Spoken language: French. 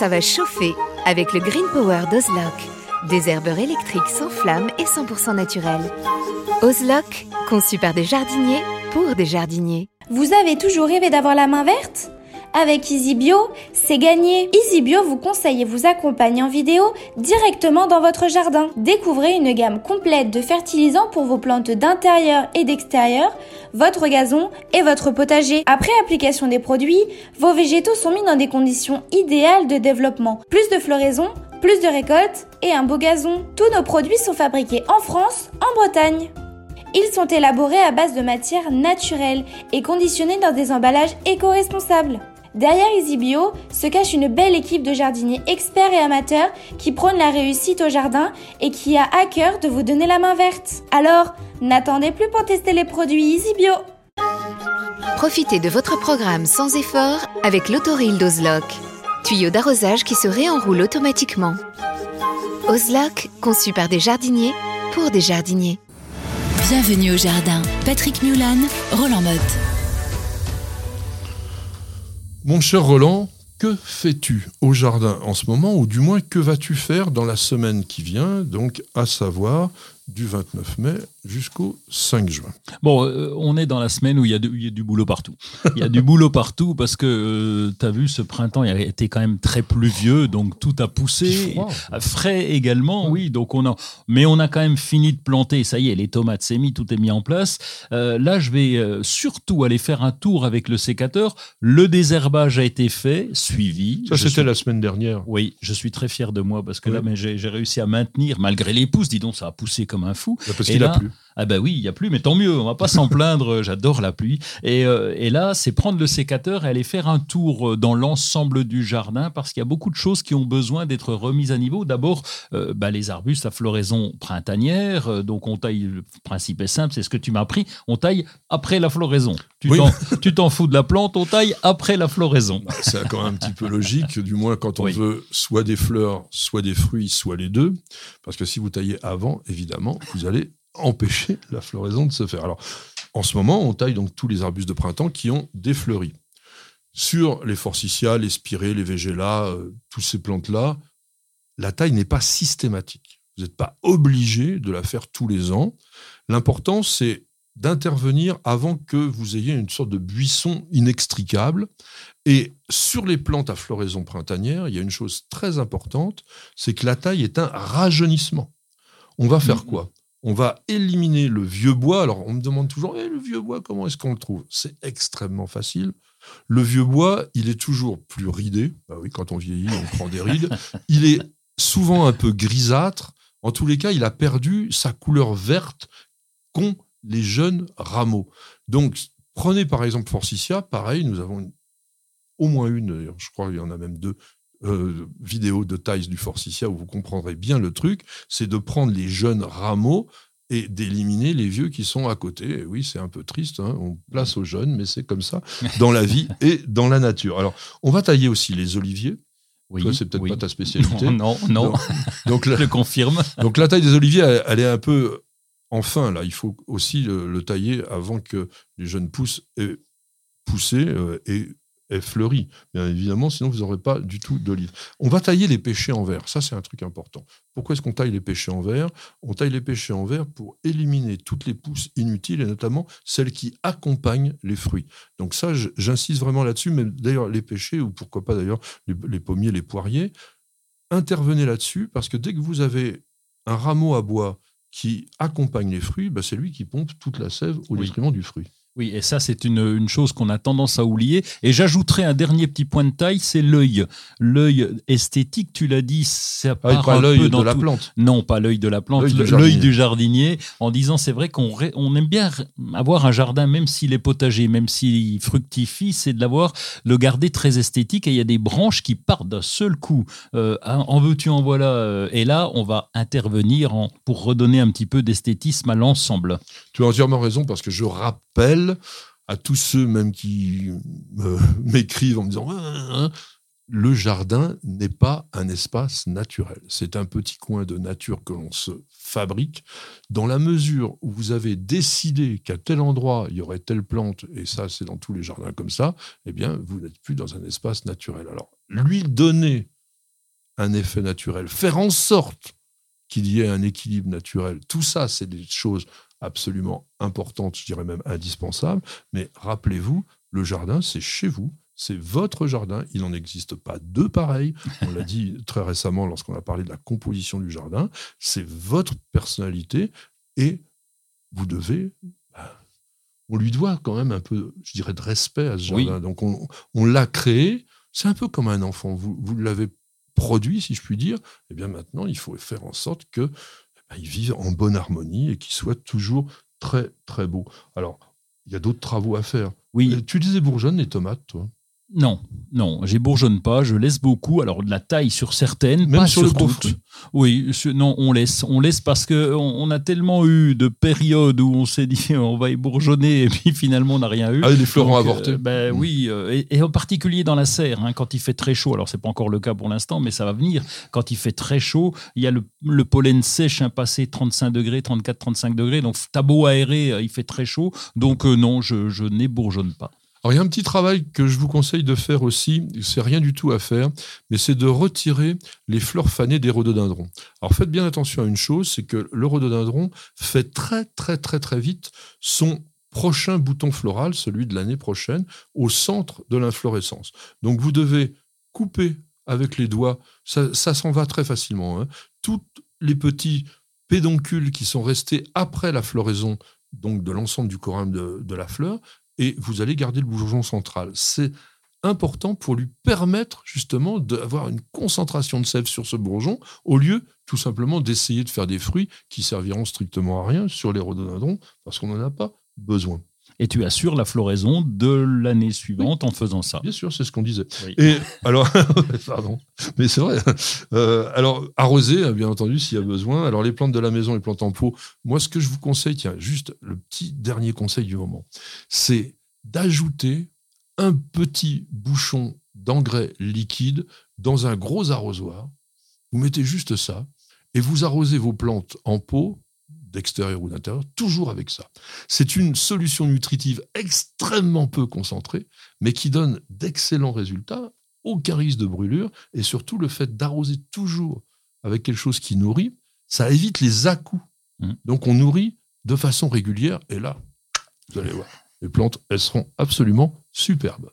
ça va chauffer avec le Green Power d'Ozlock. Des herbeurs électriques sans flamme et 100% naturels. Ozlock, conçu par des jardiniers pour des jardiniers. Vous avez toujours rêvé d'avoir la main verte? Avec EasyBio, c'est gagné. EasyBio vous conseille et vous accompagne en vidéo directement dans votre jardin. Découvrez une gamme complète de fertilisants pour vos plantes d'intérieur et d'extérieur, votre gazon et votre potager. Après application des produits, vos végétaux sont mis dans des conditions idéales de développement. Plus de floraison, plus de récoltes et un beau gazon. Tous nos produits sont fabriqués en France, en Bretagne. Ils sont élaborés à base de matières naturelles et conditionnés dans des emballages éco-responsables. Derrière EasyBio se cache une belle équipe de jardiniers experts et amateurs qui prônent la réussite au jardin et qui a à cœur de vous donner la main verte. Alors, n'attendez plus pour tester les produits EasyBio. Profitez de votre programme sans effort avec l'autoril d'Ozlock. Tuyau d'arrosage qui se réenroule automatiquement. Ozlock, conçu par des jardiniers pour des jardiniers. Bienvenue au jardin. Patrick Mulan, Roland Motte. Mon cher Roland, que fais-tu au jardin en ce moment, ou du moins que vas-tu faire dans la semaine qui vient, donc à savoir du 29 mai jusqu'au 5 juin. Bon, euh, on est dans la semaine où il y, a du boulot partout. Il y a du boulot partout parce que euh, tu as vu, ce printemps il a été quand même très pluvieux, donc tout a poussé. Frais également, oui. Donc on a, mais on a quand même fini de planter. Ça y est, les tomates s'est mis, tout est mis en place. Euh, là, je vais surtout aller faire un tour avec le sécateur. Le désherbage a été fait, suivi. Ça, c'était la semaine dernière. Oui, je suis très fier de moi parce que là, mais j'ai réussi à maintenir, malgré les pousses, dis donc, ça a poussé comme un fou. Parce qu'il a plu. Ah ben oui, il y a plus, mais tant mieux, on va pas s'en plaindre, j'adore la pluie. Et, euh, et, là, c'est prendre le sécateur et aller faire un tour euh, dans l'ensemble du jardin parce qu'il y a beaucoup de choses qui ont besoin d'être remises à niveau. D'abord, euh, bah, les arbustes à floraison printanière, donc on taille, le principe est simple, c'est ce que tu m'as appris, on taille après la floraison. Tu t'en fous de la plante, on taille après la floraison. Bah, c'est quand même un petit peu logique, du moins quand on veut soit des fleurs, soit des fruits, soit les deux. Parce que si vous taillez avant, évidemment, vous allez empêcher la floraison de se faire. Alors, en ce moment, on taille donc tous les arbustes de printemps qui ont défleuri. Sur les forsythias, les spirées, les végélas, euh, toutes ces plantes-là, la taille n'est pas systématique. Vous n'êtes pas obligé de la faire tous les ans. L'important, c'est d'intervenir avant que vous ayez une sorte de buisson inextricable. Et sur les plantes à floraison printanière, il y a une chose très importante, c'est que la taille est un rajeunissement. On va faire mmh. quoi? On va éliminer le vieux bois. Alors, on me demande toujours, eh, le vieux bois, comment est-ce qu'on le trouve? C'est extrêmement facile. Le vieux bois, il est toujours plus ridé. Bah oui, quand on vieillit, on prend des rides. Il est souvent un peu grisâtre. En tous les cas, il a perdu sa couleur verte qu'ont les jeunes rameaux. Donc, prenez par exemple Forsythia, pareil, nous avons au moins une, je crois qu'il y en a même deux, euh, vidéo de taille du Forsythia où vous comprendrez bien le truc, c'est de prendre les jeunes rameaux et d'éliminer les vieux qui sont à côté. oui, c'est un peu triste, hein, on place aux jeunes, mais c'est comme ça dans la vie et dans la nature. Alors, on va tailler aussi les oliviers. Oui, c'est peut-être pas ta spécialité. Non, non, donc, je confirme. Donc la taille des oliviers, elle, est un peu enfin là. Il faut aussi le, tailler avant que les jeunes pousses aient poussé euh, et est fleurie, bien évidemment, sinon vous n'aurez pas du tout d'olive. On va tailler les pêchers en verre, ça c'est un truc important. Pourquoi est-ce qu'on taille les pêchers en verre? On taille les pêchers en verre pour éliminer toutes les pousses inutiles et notamment celles qui accompagnent les fruits. Donc ça, j'insiste vraiment là-dessus, mais d'ailleurs les pêchers, ou pourquoi pas d'ailleurs les, pommiers, les poiriers, intervenez là-dessus parce que dès que vous avez un rameau à bois qui accompagne les fruits, bah, c'est lui qui pompe toute la sève au détriment du fruit. Oui, et ça, c'est une, une, chose qu'on a tendance à oublier. Et j'ajouterai un dernier petit point de taille, c'est l'œil. L'œil esthétique, tu l'as dit, ça ah, pas l'œil de la plante. Non, pas l'œil de la plante, l'œil du, jardinier. En disant, c'est vrai qu'on on aime bien avoir un jardin, même s'il est potager, même s'il fructifie, c'est de l'avoir, le garder très esthétique. Et il y a des branches qui partent d'un seul coup. Euh, en veux-tu, en voilà. Euh, et là, on va intervenir en, pour redonner un petit peu d'esthétisme à l'ensemble. Tu as entièrement raison, parce que je rappelle à tous ceux même qui m'écrivent en me disant hein, hein, hein, le jardin n'est pas un espace naturel. C'est un petit coin de nature que l'on se fabrique. Dans la mesure où vous avez décidé qu'à tel endroit, il y aurait telle plante, et ça, c'est dans tous les jardins comme ça, eh bien, vous n'êtes plus dans un espace naturel. Alors, lui donner un effet naturel, faire en sorte qu'il y ait un équilibre naturel. Tout ça, c'est des choses absolument importantes, je dirais même indispensables. Mais rappelez-vous, le jardin, c'est chez vous. C'est votre jardin, il n'en existe pas deux pareils. On l'a dit très récemment lorsqu'on a parlé de la composition du jardin. C'est votre personnalité et vous devez bah, on lui doit quand même un peu, je dirais, de respect à ce jardin. Donc on, l'a créé, c'est un peu comme un enfant. Vous, vous l'avez produit, si je puis dire. Et eh bien maintenant, il faut faire en sorte que eh ben, il vive en bonne harmonie et qu'il soit toujours très très beau. Alors, il y a d'autres travaux à faire. Oui. Euh, tu disais bourgeonne les tomates, toi? Non, non, j'ai bourgeonne pas, je laisse beaucoup. Alors de la taille sur certaines, Même pas sur, le gros Oui, non, on laisse, on laisse parce que on, a tellement eu de périodes où on s'est dit on va y bourgeonner et puis finalement on n'a rien eu. Ah, des fleurons avortés. Euh, ben mmh. oui, euh, et, en particulier dans la serre, hein, quand il fait très chaud. Alors c'est pas encore le cas pour l'instant, mais ça va venir. Quand il fait très chaud, il y a le, pollen sèche, hein, passé 35 degrés, 34, 35 degrés. Donc t'as beau aéré, euh, il fait très chaud. Donc non, je, je n'ébourgeonne pas. Alors, il y a un petit travail que je vous conseille de faire aussi, c'est rien du tout à faire, mais c'est de retirer les fleurs fanées des rhododendrons. Alors, faites bien attention à une chose, c'est que le rhododendron fait très, très, très, très vite son prochain bouton floral, celui de l'année prochaine, au centre de l'inflorescence. Donc, vous devez couper avec les doigts, ça, s'en va très facilement, hein. tous les petits pédoncules qui sont restés après la floraison donc de l'ensemble du corin de, la fleur, et vous allez garder le bourgeon central. C'est important pour lui permettre justement d'avoir une concentration de sève sur ce bourgeon, au lieu tout simplement d'essayer de faire des fruits qui serviront strictement à rien sur les rhododendrons, parce qu'on n'en a pas besoin. Et tu assures la floraison de l'année suivante en faisant ça. Bien sûr, c'est ce qu'on disait. Et alors, pardon, mais c'est vrai. Euh, alors, arroser, bien entendu, s'il y a besoin. Alors, les plantes de la maison, les plantes en pot. Moi, ce que je vous conseille, tiens, juste le petit dernier conseil du moment, c'est d'ajouter un petit bouchon d'engrais liquide dans un gros arrosoir. Vous mettez juste ça et vous arrosez vos plantes en pot d'extérieur ou d'intérieur, toujours avec ça. C'est une solution nutritive extrêmement peu concentrée, mais qui donne d'excellents résultats, aucun risque de brûlure, et surtout le fait d'arroser toujours avec quelque chose qui nourrit, ça évite les à-coups. Mmh. Donc on nourrit de façon régulière, et là, vous allez voir, les plantes, elles seront absolument superbes.